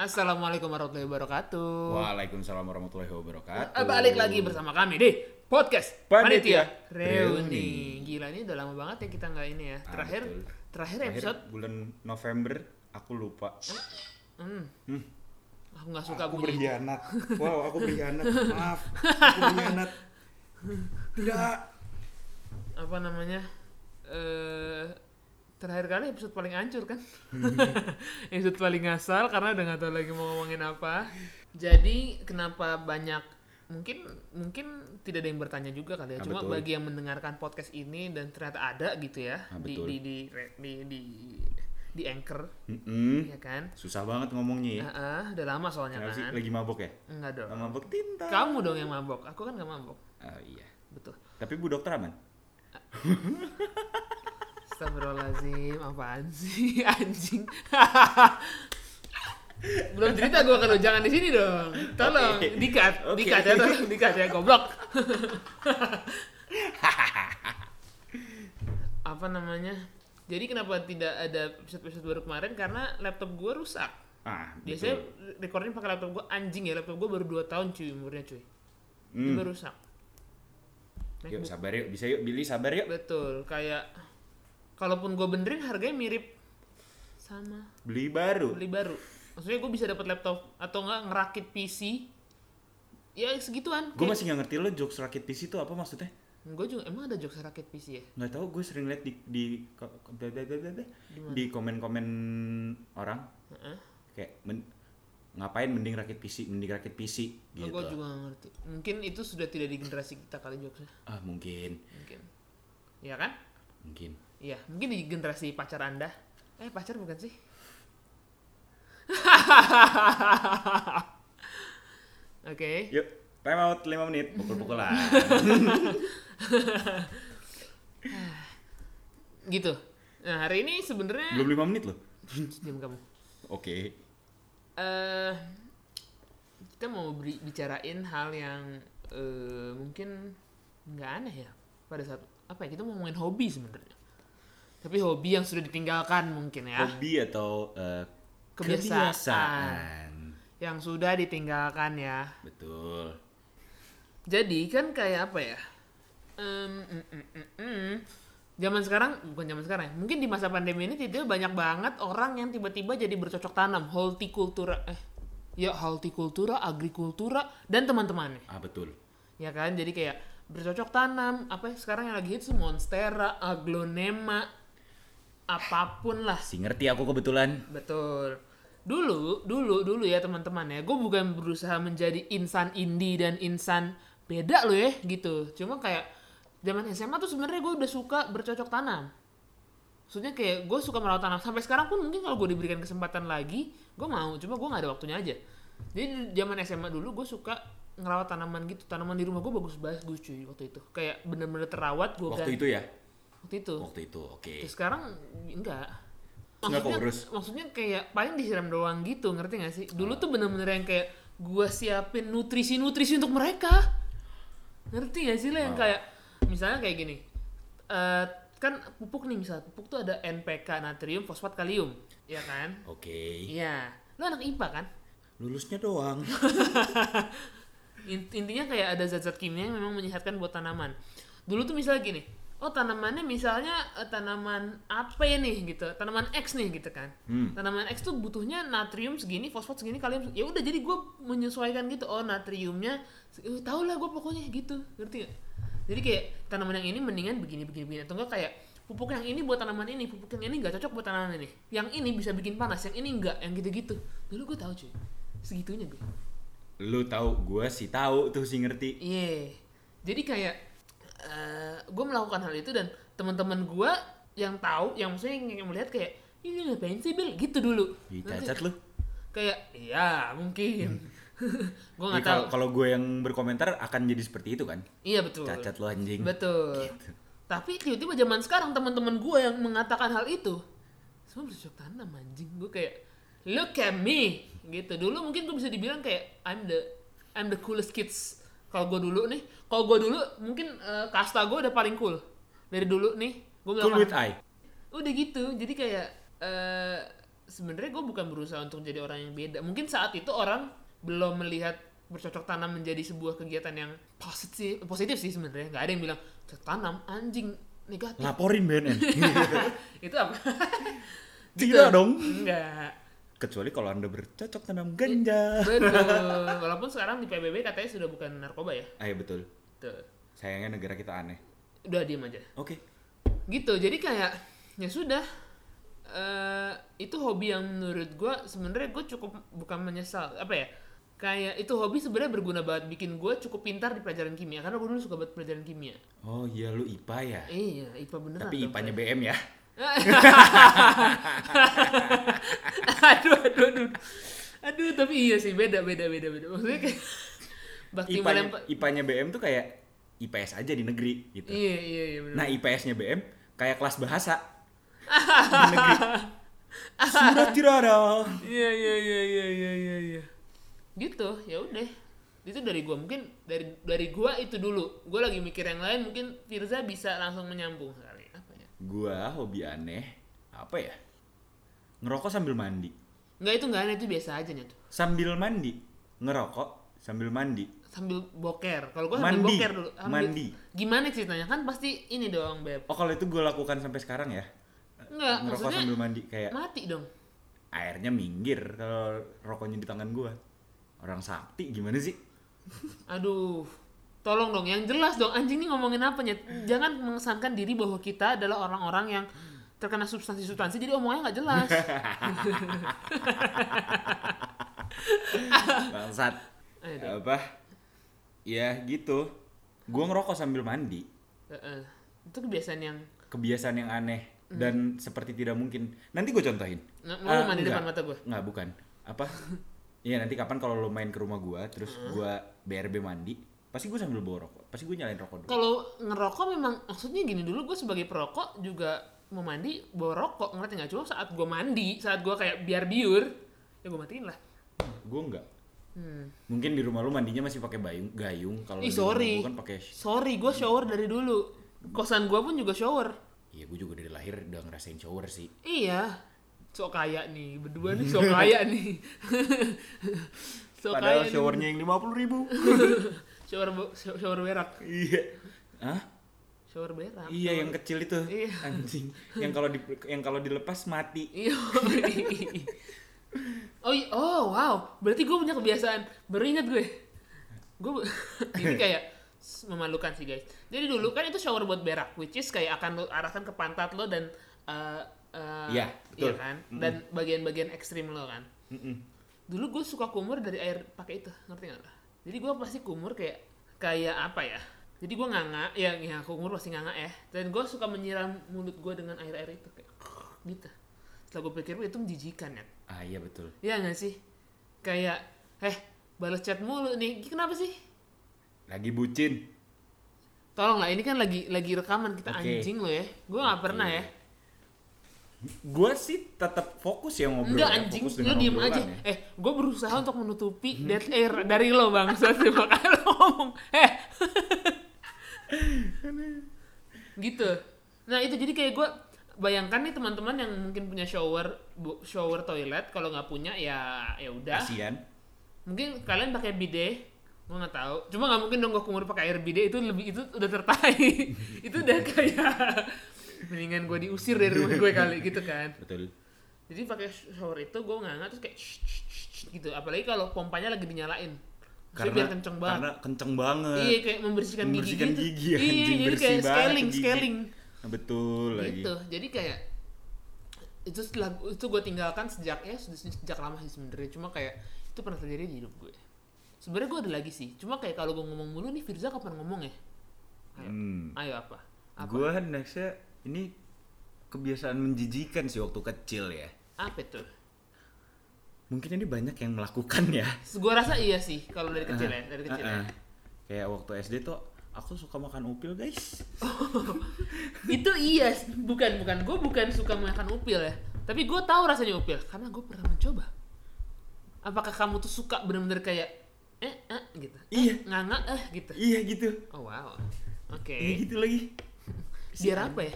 Assalamualaikum warahmatullahi wabarakatuh. Waalaikumsalam warahmatullahi wabarakatuh. Eh, Balik lagi bersama kami di podcast Panitia Reuni. Gila ini udah lama banget ya kita nggak ini ya. Ah, Terakhir betul. terakhir Terakhir episode. bulan November aku lupa. Hmm, Hmm, aku nggak suka aku berkhianat. Wow, aku berkhianat. Maaf, aku berkhianat. Tidak. Apa namanya? Eh terakhir kali episode paling hancur kan? episode paling ngasal karena udah nggak tahu lagi mau ngomongin apa. Jadi kenapa banyak mungkin mungkin tidak ada yang bertanya juga kali ya. Ah, Cuma betul. bagi yang mendengarkan podcast ini dan ternyata ada gitu ya Ah, di, di di di di di anchor Mm-mm. ya kan? Susah banget ngomongnya ya. Ah, ah, udah lama soalnya Kenapa sih? kan. Lagi mabok ya? Enggak dong. Lagi mabok tinta. Kamu dong yang mabok. Aku kan gak mabok. Ah, iya. Betul. Tapi Bu Dokter aman? Astagfirullahaladzim, apaan sih anjing? Belum cerita gue kalau jangan di sini dong. Tolong Oke. dikat, Oke. dikat ya, tolong dikat ya, goblok. Apa namanya? Jadi kenapa tidak ada episode-episode baru kemarin? Karena laptop gue rusak. Ah, Biasanya betul. recording pakai laptop gue anjing ya, laptop gue baru 2 tahun cuy umurnya cuy. Hmm. Juga rusak. Yuk sabar yuk, bisa yuk Billy sabar yuk. Betul, kayak kalaupun gue benerin harganya mirip sama Beli baru. beli baru. Maksudnya gue bisa dapat laptop atau enggak ngerakit PC. Ya segituan. Gue masih nggak ngerti lo jokes rakit PC itu apa maksudnya? Gue juga emang ada jokes rakit PC ya. nggak tahu gue sering liat di di. Di di komen-komen orang Heeh. kayak men- ngapain mending rakit PC mending rakit PC gitu gue juga nggak ngerti. Mungkin itu sudah tidak di generasi kita kali jokesnya. ah mungkin Mungkin. Iya kan? mungkin Iya, mungkin di generasi pacar Anda. Eh, pacar bukan sih? Oke. yuk time out 5 menit pukul-pukulan Gitu. Nah, hari ini sebenarnya belum 5 menit loh diam kamu. oke eh kita mau beri- bicarain hal yang eh, mungkin nggak aneh ya pada saat apa ya kita mau ngomongin hobi sebenarnya tapi hobi yang sudah ditinggalkan mungkin ya. Hobi atau eh, Kebiasaan. kebiasaan. yang sudah ditinggalkan ya. Betul. Jadi kan kayak apa ya? Em, mm, mm, mm, mm. zaman sekarang bukan zaman sekarang ya. Mungkin di masa pandemi ini tiba banyak banget orang yang tiba-tiba jadi bercocok tanam. Hortikultura eh ya hortikultura agrikultura dan teman-temannya. Ah betul. Ya kan? Jadi kayak bercocok tanam apa ya, sekarang yang lagi hits monstera aglonema apa pun lah. Si ngerti aku kebetulan. Betul. Dulu dulu dulu ya teman-teman ya. Gue bukan berusaha menjadi insan indie dan insan beda loh ya gitu. Cuma kayak zaman SMA tuh sebenarnya gue udah suka bercocok tanam. Maksudnya kayak gue suka merawat tanam. Sampai sekarang pun mungkin kalau gue diberikan kesempatan lagi gue mau. Cuma gue nggak ada waktunya aja. Jadi di zaman SMA dulu gue suka ngerawat tanaman gitu. Tanaman di rumah gue bagus bagus cuy waktu itu. Kayak bener-bener terawat gue waktu itu ya waktu itu. Waktu itu oke. Terus sekarang enggak. Nggak maksudnya, maksudnya kayak paling disiram doang gitu ngerti gak sih? Dulu tuh bener-bener yang kayak gua siapin nutrisi-nutrisi untuk mereka. Ngerti gak sih lo yang Oh. kayak misalnya kayak gini eh kan pupuk nih misalnya pupuk tuh ada NPK natrium fosfat kalium ya kan? Oke. Iya. Lo anak IPA kan? Lulusnya doang. In- intinya kayak ada zat-zat kimia yang memang menyehatkan buat tanaman. Dulu tuh misalnya gini oh tanamannya misalnya eh, tanaman apa ya nih gitu. Tanaman X nih gitu kan. Hmm. tanaman X tuh butuhnya natrium segini fosfat segini kalium ya udah jadi gue menyesuaikan gitu. Oh natriumnya uh, tau lah gue pokoknya gitu. Ngerti gak jadi kayak tanaman yang ini mendingan begini begini begini. Atau enggak kayak pupuk yang ini buat tanaman ini pupuk yang ini nggak cocok buat tanaman ini. Yang ini bisa bikin panas yang ini enggak yang gitu gitu dulu gue tahu cuy. Segitunya gue lu tahu gue sih tahu tuh si ngerti. Iya. Jadi kayak gue melakukan hal itu dan teman-teman gue yang tahu, yang maksudnya yang melihat kayak ini ngapain sih Bill gitu dulu. Cacat lu Kayak iya mungkin. gue nggak tahu. kalau kalau gue yang berkomentar akan jadi seperti itu kan Iya betul. cacat lu anjing Betul. Gitu. Tapi tiba-tiba zaman sekarang teman-teman gue yang mengatakan hal itu semua bercocok tanam anjing. Gue kayak look at me gitu. Dulu mungkin gue bisa dibilang kayak I'm the I'm the coolest kids. Kalau gue dulu nih, kalau gue dulu mungkin eh, kasta gue udah paling cool dari dulu nih. Gue cool with I udah gitu. Jadi kayak eh sebenarnya gue bukan berusaha untuk jadi orang yang beda mungkin saat itu orang belum melihat bercocok tanam menjadi sebuah kegiatan yang positif positif sih sebenarnya nggak ada yang bilang cocok tanam anjing negatif Laporin BNN. itu apa Tidak dong. enggak Kecuali kalau Anda bercocok tanam ganja. betul walaupun sekarang di PBB katanya sudah bukan narkoba ya Ah, iya betul. tuh Sayangnya negara kita aneh. udah diem aja Oke. gitu jadi kayak ya sudah eh itu hobi yang menurut gue sebenarnya gue cukup bukan menyesal apa ya kayak itu hobi sebenarnya berguna banget bikin gue cukup pintar di pelajaran kimia karena gue dulu suka banget pelajaran kimia Oh iya lu IPA ya. iya ipa beneran Tapi IPA-nya. BM ya. Aduh aduh aduh aduh tapi iya sih beda beda beda beda maksudnya kayak bakti IPA-nya, melempar IPA-nya BM tuh kayak IPS aja di negeri gitu. iya iya iya bener. Nah IPS-nya BM kayak kelas bahasa di negeri. Sudah tidak ada. Iya iya iya iya iya iya iya. Gitu, ya udah. Itu dari gua mungkin dari dari gua itu dulu. Gua lagi mikir yang lain mungkin Firza bisa langsung menyambung kali. Gua hobi aneh apa ya? Ngerokok sambil mandi. Enggak itu enggak aneh itu biasa aja nih tuh. Sambil mandi, ngerokok sambil mandi. Sambil boker. Kalau gua sambil Mandi. boker dulu. Sambil- Mandi. Gimana ceritanya? Kan pasti ini dong, Beb. Oh kalau itu gue lakukan sampai sekarang ya. Enggak, ngerokok maksudnya sambil mandi kayak mati dong. airnya minggir kalau rokoknya di tangan gua. Orang sakti gimana sih? Aduh. Tolong dong, yang jelas dong. Anjing ini ngomongin apanya? Jangan mengesankan diri bahwa kita adalah orang-orang yang terkena substansi-substansi jadi omongnya nggak jelas. Bangsat. Apa? Ya gitu. Gua ngerokok sambil mandi. Heeh. Itu kebiasaan yang Kebiasaan yang aneh dan seperti tidak mungkin. Nanti gue contohin. Nggak, mau Ah, mandi enggak. depan mata gue? Nggak, bukan. Apa? Iya nanti kapan kalau lo main ke rumah gua terus gua BRB mandi, pasti gue sambil bawa rokok. Pasti gue nyalain rokok dulu. Kalau ngerokok memang maksudnya gini dulu gue sebagai perokok juga mau mandi bawa rokok ngerti nggak cuma saat gue mandi saat gue kayak biar biur ya gue matiin lah Gue enggak. hmm. Mungkin di rumah lu mandinya masih pakai bayung, gayung. Kalau Ih, di rumah sorry. gua kan pakai sorry gue shower dari dulu kosan gue pun juga shower Iya, gue juga dari lahir udah ngerasain shower sih. iya sok kaya nih berdua nih sok kaya nih sok Padahal kaya showernya yang lima puluh ribu. shower shower berak iya. Hah? shower berak Iya, yang kecil itu. Iya. Anjing. Yang kalau di yang kalau dilepas mati. Iya. oh, oh wow, berarti gue punya kebiasaan. Baru ingat gue. Gue ini kayak memalukan sih guys. Jadi dulu kan itu shower buat berak, which is kayak akan lo arahkan ke pantat lo dan eh eh, Iya, betul. kan, dan bagian-bagian ekstrim lo kan. Mm-mm. Dulu gue suka kumur dari air pakai itu, ngerti gak lo? Jadi gue pasti kumur kayak kayak apa ya? Jadi gue nganga, ya, ya kumur pasti nganga ya. Dan gue suka menyiram mulut gue dengan air-air itu kayak gitu. Setelah gue pikir itu menjijikan ya. Ah iya betul. Iya gak sih? Kayak, eh balas chat mulu nih, kenapa sih? Lagi bucin. Tolong lah, ini kan lagi lagi rekaman kita Oke. anjing lo ya. Gue nggak pernah ya. Gua sih tetap fokus ya ngobrol. Enggak ya, anjing, fokus dengan diem aja. ya. Eh, gue berusaha untuk menutupi dead air dari lo bang. Soalnya makanya lo ngomong, eh. gitu. Nah itu jadi kayak gue bayangkan nih teman-teman yang mungkin punya shower shower toilet kalau nggak punya ya ya udah Kasian. mungkin kalian pakai bidet gue nggak tahu cuma nggak mungkin dong gue kumur pakai air bidet itu lebih itu udah tertai itu udah kayak mendingan gue diusir dari rumah gue kali gitu kan Betul. jadi pakai shower itu gue nggak terus kayak shh, shh, shh, shh, gitu apalagi kalau pompanya lagi dinyalain Maksudnya biar kenceng banget Karena kenceng banget. iya kayak membersihkan, Membersihkan gigi, gigi, gitu. iya jadi kayak scaling gigi. scaling Nah, betul lagi. gitu jadi kayak itu setelah itu gue tinggalkan sejak ya sudah sejak lama sih sebenarnya cuma kayak itu pernah terjadi di hidup gue sebenarnya gue ada lagi sih cuma kayak kalau gue ngomong mulu nih Firza kapan ngomong ya ayo, Hmm. ayo apa apa Gua nextnya ini kebiasaan menjijikan sih waktu kecil ya. apa tuh Mungkin ini banyak yang melakukan ya. gue rasa iya sih kalau dari kecil ya dari kecil Ah, ah. ya Kayak waktu SD tuh aku suka makan upil guys. itu iya bukan bukan gue bukan suka makan upil ya tapi gue tahu rasanya upil karena gue pernah mencoba apakah kamu tuh suka bener-bener kayak eh eh gitu Iya. nganga eh gitu Iya gitu. oh wow oke Iya gitu lagi. biar apa ya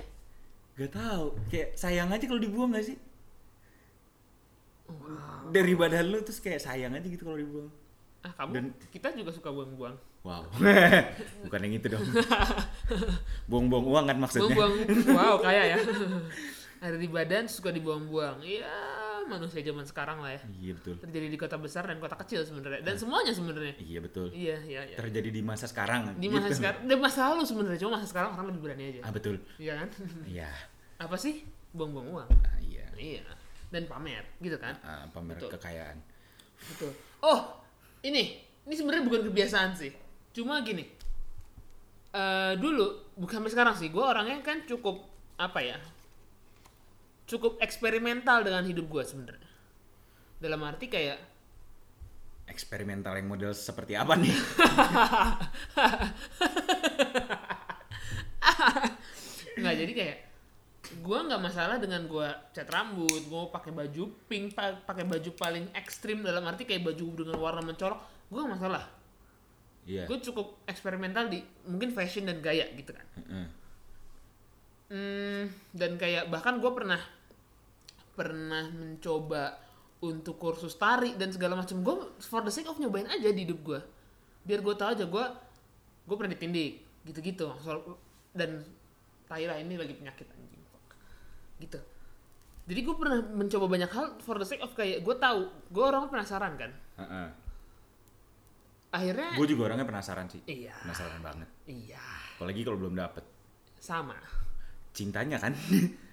Gak tahu. Kayak sayang aja kalau dibuang gak sih? dari badan lu terus kayak sayang aja gitu kalau dibuang. Ah kamu? Dan- kita juga suka buang-buang. Wow. Bukan yang itu dong. Buang-buang uang kan maksudnya. Buang-buang. Wow kaya ya. Ada di badan suka dibuang-buang. Iya manusia zaman sekarang lah ya. Iya betul. Terjadi di kota besar dan kota kecil sebenarnya. Dan semuanya sebenarnya. Iya betul. Iya iya iya. Terjadi di masa sekarang. Di masa gitu. sekarang di masa lalu sebenarnya cuma masa sekarang orang lebih berani aja. Ah betul. Iya kan? Iya. Apa sih? Buang-buang uang. Ah, iya. Iya. Dan pamer gitu kan? Ah, pamer Betul. kekayaan. Betul. Oh ini. Ini sebenarnya bukan kebiasaan sih. Cuma gini. Eh dulu bukan sampai sekarang sih. Gue orangnya kan cukup apa ya cukup eksperimental dengan hidup gue sebenarnya. Dalam arti kayak eksperimental yang model seperti apa nih? Nggak jadi kayak gue nggak masalah dengan gue cat rambut gue pakai baju pink pa- pakai baju paling ekstrim dalam arti kayak baju dengan warna mencolok gue nggak masalah. Iya. Gue cukup eksperimental di mungkin fashion dan gaya gitu kan. Heeh. Hmm, dan kayak bahkan gue pernah pernah mencoba untuk kursus tari dan segala macam gue for the sake of nyobain aja di hidup gue biar gue tahu aja gue gue pernah ditindik gitu-gitu. Soal dan Tyra ini lagi penyakit anjing. Gitu. Jadi gue pernah mencoba banyak hal for the sake of kayak gue tahu gue orang penasaran kan? Heeh. akhirnya gue juga orangnya penasaran sih. Iya. Penasaran banget. Iya. Apalagi kalau belum dapet. Sama. Cintanya kan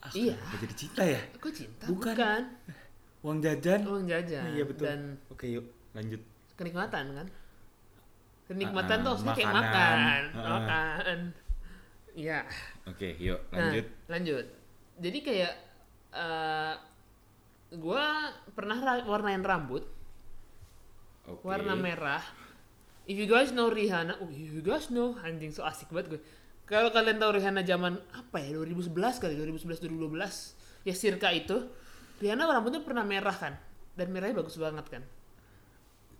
Ah, Iya. kenapa jadi cinta ya? Gue cinta Bukan. bukan, uang jajan? Uang jajan iya betul. dan oke yuk lanjut. kenikmatan kan? Kenikmatan Ah, tuh maksudnya kayak makan Ah. makan. Iya. Oke yuk nah, lanjut. lanjut. Jadi kayak eh gue pernah ra- warnain rambut. Oke. Warna merah. If you guys know Rihanna oh if you guys know anjing so asik banget gue kalau kalian tahu Rihanna zaman apa ya? 2011 kali 2011 2012 ya circa itu. Rihanna rambutnya pernah merah kan? Dan merahnya bagus banget kan?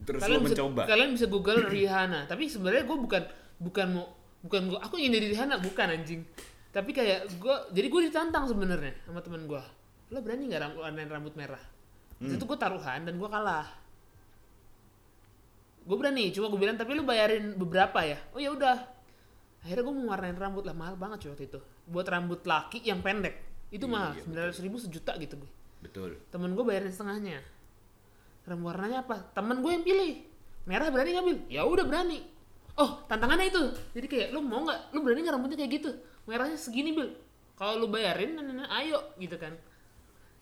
Terus kalian lo bisa, mencoba? kalian bisa google Rihanna. Tapi sebenarnya gue bukan bukan mau bukan gue aku ingin jadi Rihanna. Bukan anjing. Tapi kayak gue jadi gue ditantang sebenarnya sama temen gue lo berani nggak rambut rambut merah? Hmm. itu gue taruhan dan gue kalah. Gue berani cuma gue bilang tapi lu bayarin beberapa ya? Oh ya udah akhirnya gue mau warnain rambut lah mahal banget cuy waktu itu. Buat rambut laki yang pendek. Itu Iya, mahal sembilan ratus ribu sejuta gitu gue betul. Temen gue bayarin setengahnya. Rambut warnanya apa? Temen gue yang pilih. Merah berani ngambil? Ya udah berani. Oh tantangannya itu. Jadi kayak lu mau nggak? Lu berani nggak rambutnya kayak gitu? Merahnya segini bil. Kalau lu bayarin nah, nah, nah, ayo gitu kan.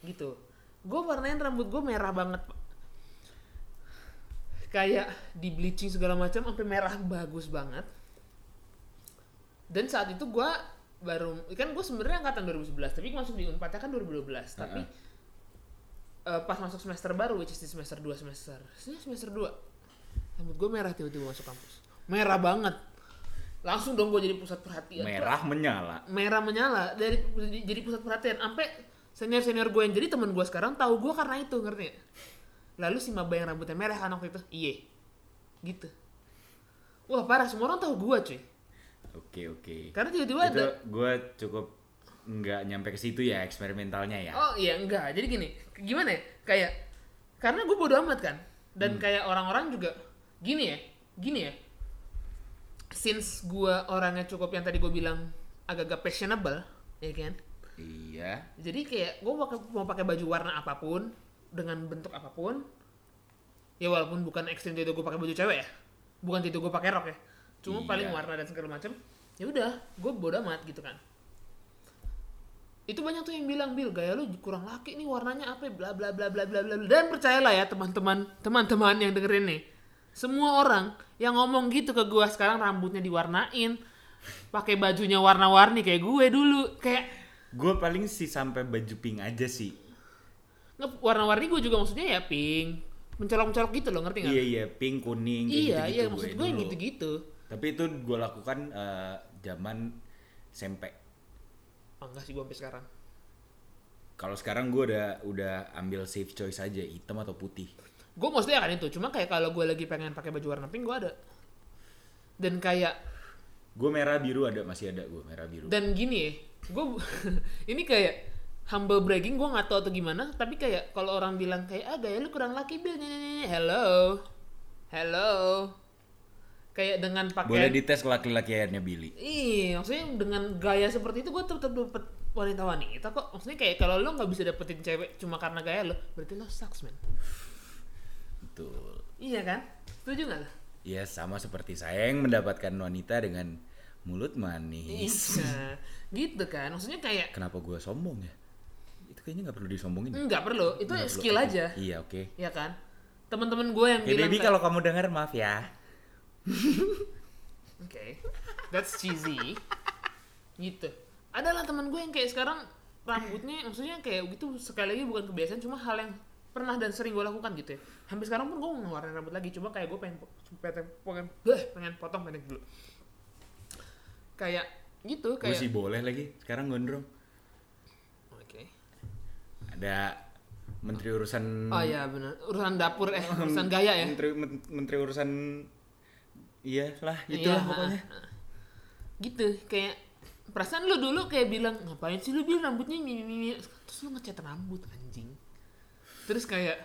Gitu. Gue warnain rambut gue merah banget Pak. kayak di bleaching segala macam sampai merah bagus banget dan saat itu gue baru kan gue sebenarnya angkatan 2011 tapi masuk di unpadnya kan 2012 tapi eh, pas masuk semester baru which is di semester 2 semester. Semester 2 rambut gue merah tiba-tiba masuk kampus. Merah banget. Langsung dong gue jadi pusat perhatian. Merah menyala. Merah menyala. Dari jadi pusat perhatian. Sampai senior senior gue yang jadi teman gue sekarang tahu gue karena itu ngerti nggak? lalu si maba yang rambutnya merah kan waktu itu? Iye gitu. Wah parah. Semua orang tahu gue cuy oke oke karena tiba-tiba itu ada gue cukup nggak nyampe ke situ ya eksperimentalnya ya Oh iya enggak. Jadi gini, gimana ya? Kayak karena gue bodo amat kan. Dan kayak orang-orang juga gini ya, gini ya. Since gue orangnya cukup yang tadi gue bilang agak-agak fashionable, ya kan? iya Jadi kayak gue mau pakai baju warna apa pun dengan bentuk apa pun. Ya walaupun bukan ekstrim itu gue pakai baju cewek ya. Bukan itu gue pakai rok ya. Cuma Iya. paling warna dan segala macam. Ya udah, gue bodo amat gitu kan. Itu banyak tuh yang bilang, "Bil, gaya lu kurang laki nih warnanya apa?" ya?" bla bla bla bla bla bla. bla." Dan percayalah ya teman-teman, teman-teman yang dengerin nih. Semua orang yang ngomong gitu ke gua sekarang rambutnya diwarnain, pakai bajunya warna-warni kayak gue dulu, kayak gue paling sih sampai baju pink aja sih warna-warni gue juga maksudnya ya pink, mencolok-mencolok gitu loh, ngerti nggak? iya iya pink kuning Iya, gitu-gitu iya, maksud gue yang gitu-gitu. Tapi itu gue lakukan eh, zaman SMP Oh, enggak sih gue sampai sekarang. kalau sekarang gue udah udah ambil safe choice aja hitam atau putih. Gue maksudnya kan itu, cuma kayak kalau gue lagi pengen pakai baju warna pink gue ada. Dan kayak gue merah biru ada masih ada gue merah biru. Dan gini ya gue ini kayak humble bragging gue nggak tahu atau gimana tapi kayak kalau orang bilang kayak ah gaya lu kurang laki bil. Nyanyi hello? Hello kayak dengan Boleh pakaian dites laki-lakiannya Billy. Iya, maksudnya dengan gaya seperti itu gue tetap dapet wanita-wanita kok. Maksudnya kayak kalau lo nggak bisa dapetin cewek cuma karena gaya lo, berarti lo sucks man. Betul. Iya kan? Setuju nggak lo? Ya sama seperti saya yang mendapatkan wanita dengan mulut manis. Iya, gitu kan. Maksudnya kayak Kenapa gue sombong ya? Itu kayaknya nggak perlu disombongin. nggak perlu, itu perlu. skill aja, Iya oke. ya kan? Teman-teman gue yang Oke bilang baby kalau kamu dengar maaf ya. Oke, that's cheesy. gitu. Adalah teman gue yang kayak sekarang rambutnya, maksudnya kayak gitu sekali lagi bukan kebiasaan, cuma hal yang pernah dan sering gue lakukan gitu ya. Hampir sekarang pun gue mau ngeluarin rambut lagi, cuma kayak gue pengen pengen pengen, bleh, pengen potong pendek dulu. Kayak gitu, Gue kayak. sih boleh lagi. Sekarang gondrong. Oke. Ada menteri urusan Oh iya benar, urusan dapur eh urusan gaya ya. Menteri men- menteri urusan iya lah gitu Iya, lah pokoknya. Gitu, kayak perasaan lu dulu kayak bilang ngapain sih lu bilang rambutnya mimi terus lu ngecat rambut anjing. Terus kayak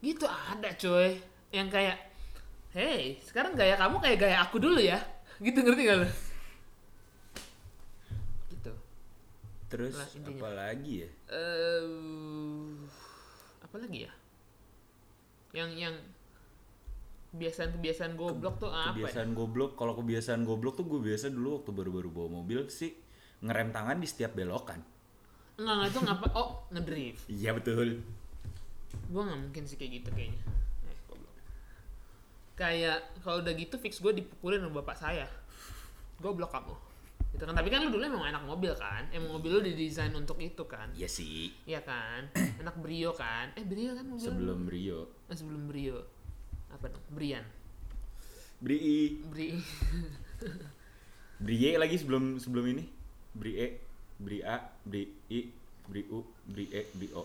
gitu ada coy yang kayak hey sekarang gaya kamu kayak gaya aku dulu ya gitu ngerti gak lu? Gitu. Terus intinya. apa lagi ya? eh apa lagi ya? Yang yang kebiasaan-kebiasaan goblok tuh apa? ya? Kebiasaan goblok, kalau kebiasaan goblok tuh gue biasa dulu waktu baru-baru bawa mobil sih ngerem tangan di setiap belokan. Enggak, enggak itu ngapa? Oh, ngedrift. Iya betul. Gue nggak mungkin sih kayak gitu kayaknya. Eh, goblok. Kayak kalau udah gitu fix gue dipukulin sama bapak saya. Goblok kamu. Gitu kan. Tapi kan lu dulu emang anak mobil kan? Emang mobil lu didesain untuk itu kan? Iya sih. Iya kan? Anak Brio kan? Eh Brio kan mobil lu? Sebelum Brio. Eh, sebelum Brio. Apa dong? Brian. Bri Bri. Brie lagi sebelum sebelum ini. Brie, Bri A, Bri I, Bri U, Bri E, Bri O.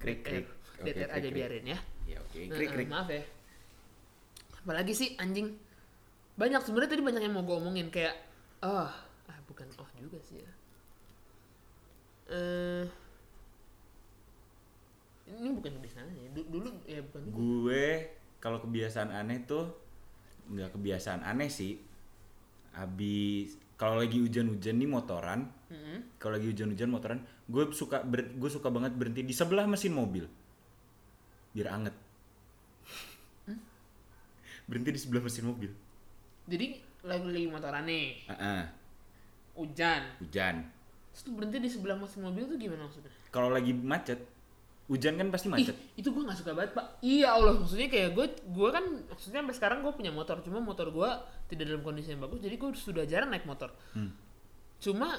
Krik krik. DTR aja biarin ya. Ya oke, Nah, krik krik. maaf ya. Apalagi sih anjing. Banyak sebenarnya tadi banyak yang mau gue omongin kayak oh, ah bukan oh juga sih ya. Eh ini bukan kebiasaan ya. Du- Dulu ya bukan. Gue kalau kebiasaan aneh tuh nggak kebiasaan aneh sih. Habis kalau lagi hujan-hujan nih motoran, Mm-mm. kalau lagi hujan-hujan motoran, gue suka ber- gue suka banget berhenti di sebelah mesin mobil. Biar anget. Hmm? berhenti di sebelah mesin mobil. Jadi lagi lagi motoran nih, ah, hujan. hujan. Terus berhenti di sebelah mesin mobil tuh gimana maksudnya? Kalau lagi macet, hujan kan pasti macet. Ih, itu gue gak suka banget pak. Iya Allah, maksudnya kayak gue, gue kan maksudnya sampai sekarang gue punya motor, cuma motor gue tidak dalam kondisi yang bagus, jadi gue sudah jarang naik motor. Hmm. Cuma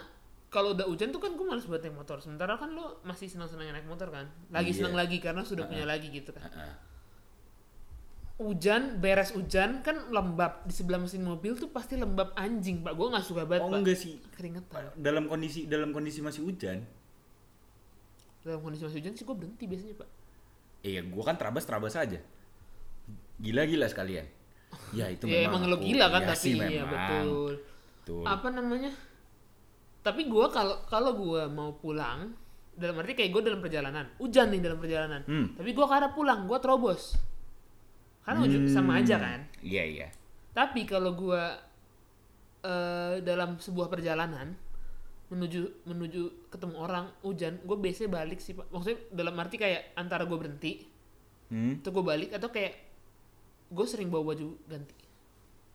kalau udah hujan tuh kan gue males buat naik motor. Sementara kan lo masih senang-senangnya naik motor kan, lagi Iya. senang lagi karena sudah punya lagi gitu kan. Ah. Hujan, beres hujan kan lembab di sebelah mesin mobil tuh pasti lembab anjing pak. Gue nggak suka banget Oh pak. enggak sih. Keringetan. Dalam kondisi dalam kondisi masih hujan, Dalam kondisi masih hujan sih gue berhenti biasanya pak. Iya, gua kan terabas-terabas aja. Gila-gila sekalian. Ya itu Ya memang emang lo gila kan Iya tapi sih, iya memang. betul. Betul. apa namanya tapi gua kalau kalau gua mau pulang dalam arti kayak gue dalam perjalanan hujan nih dalam perjalanan Hmm. tapi ke arah pulang gua terobos kan ujung sama aja kan Iya, iya. tapi kalau gua eh, dalam sebuah perjalanan menuju menuju ketemu orang hujan gue biasanya balik sih pak. Maksudnya dalam arti kayak antara gue berhenti Hmm. atau gue balik atau kayak gue sering bawa baju ganti.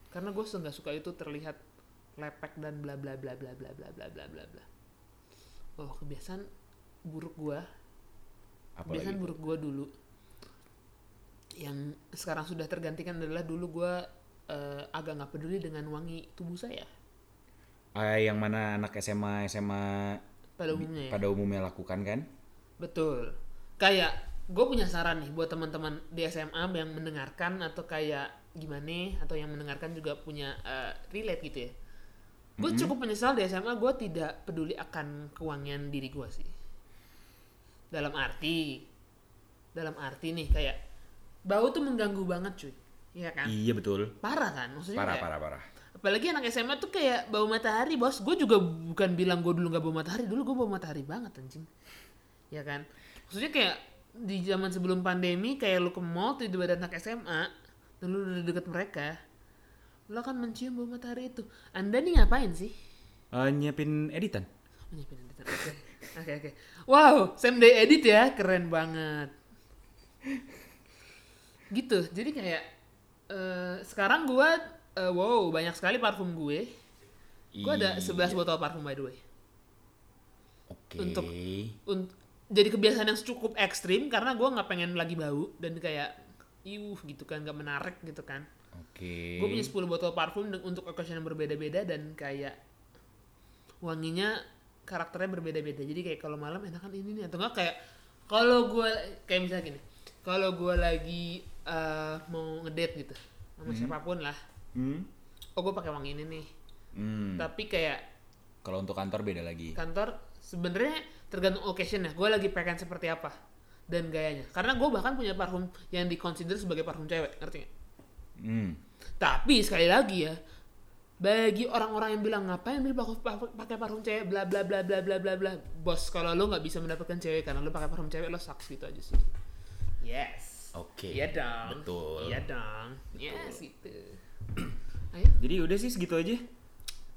Karena gue nggak suka itu terlihat lepek dan bla bla bla bla bla bla bla bla bla bla. Oh kebiasaan buruk gue kebiasaan buruk gue dulu yang sekarang sudah tergantikan adalah dulu gue eh, agak nggak peduli dengan wangi tubuh saya Yang mana anak SMA SMA pada umumnya ya. pada umumnya lakukan kan? Betul. Kayak gue punya saran nih buat teman-teman di SMA yang mendengarkan atau kayak gimana atau yang mendengarkan juga punya eh, relate gitu ya. Gue cukup menyesal di SMA gue tidak peduli akan kewangian diri gue sih. Dalam arti, dalam arti nih kayak bau tuh mengganggu banget cuy, iya kan? Iya betul. Parah kan, maksudnya Parah kayak parah parah. Apalagi anak SMA tuh kayak bau matahari bos. Gue juga bukan bilang gue dulu nggak bau matahari. Dulu gue bau matahari banget anjing. Ya kan? Maksudnya kayak di zaman sebelum pandemi kayak lu ke mall tiba-tiba ada anak SMA dan lu udah deket mereka lu akan mencium bau matahari itu. Anda nih ngapain sih? Eh, nyiapin editan. Menyiapin editor. Oke, oke, oke. Wow, same day edit ya, keren banget. Gitu, jadi kayak eh, sekarang gua eh, wow banyak sekali parfum gue. Gue ada 11 botol parfum by the way. Oke. untuk- Unt- jadi kebiasaan yang cukup ekstrim karena gua nggak pengen lagi bau dan kayak iuh gitu kan, nggak menarik gitu kan. Oke. Gue punya 10 botol parfum untuk occasion yang berbeda-beda dan kayak wanginya karakternya berbeda-beda. Jadi kayak kalau malam enakan ini nih atau enggak kayak kalau gue kayak misalnya gini. Kalau gue lagi eh, mau ngedate gitu sama siapa pun lah. Hmm. Oh gue pakai wangi ini nih. Hmm. Tapi kayak Kalau untuk kantor beda lagi. kantor sebenarnya tergantung occasion ya. Gue lagi pengen seperti apa dan gayanya. Karena gue bahkan punya parfum yang dikonsider sebagai parfum cewek, ngerti nggak? Hmm. Tapi sekali lagi ya, bagi orang-orang yang bilang ngapain beli pakai pakai parfum cewek bla bla bla bla bla bla bla. Bos, kalau lo nggak bisa mendapatkan cewek karena lo pakai parfum cewek lo sucks gitu aja sih. Yes. Oke. Iya dong. Betul. Iya dong. Yes gitu. Ayo, Jadi udah sih segitu aja.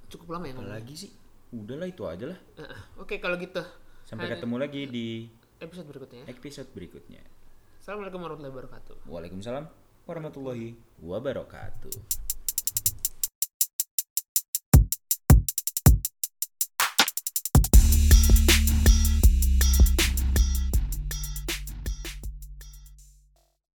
cukup lama ya ngomong. Apalagi sih? Udahlah itu aja lah. Uh. Oke kalau gitu. Sampai Hari- ketemu lagi di episode berikutnya. ya. episode berikutnya. Assalamualaikum warahmatullahi wabarakatuh. Waalaikumsalam warahmatullahi wabarakatuh.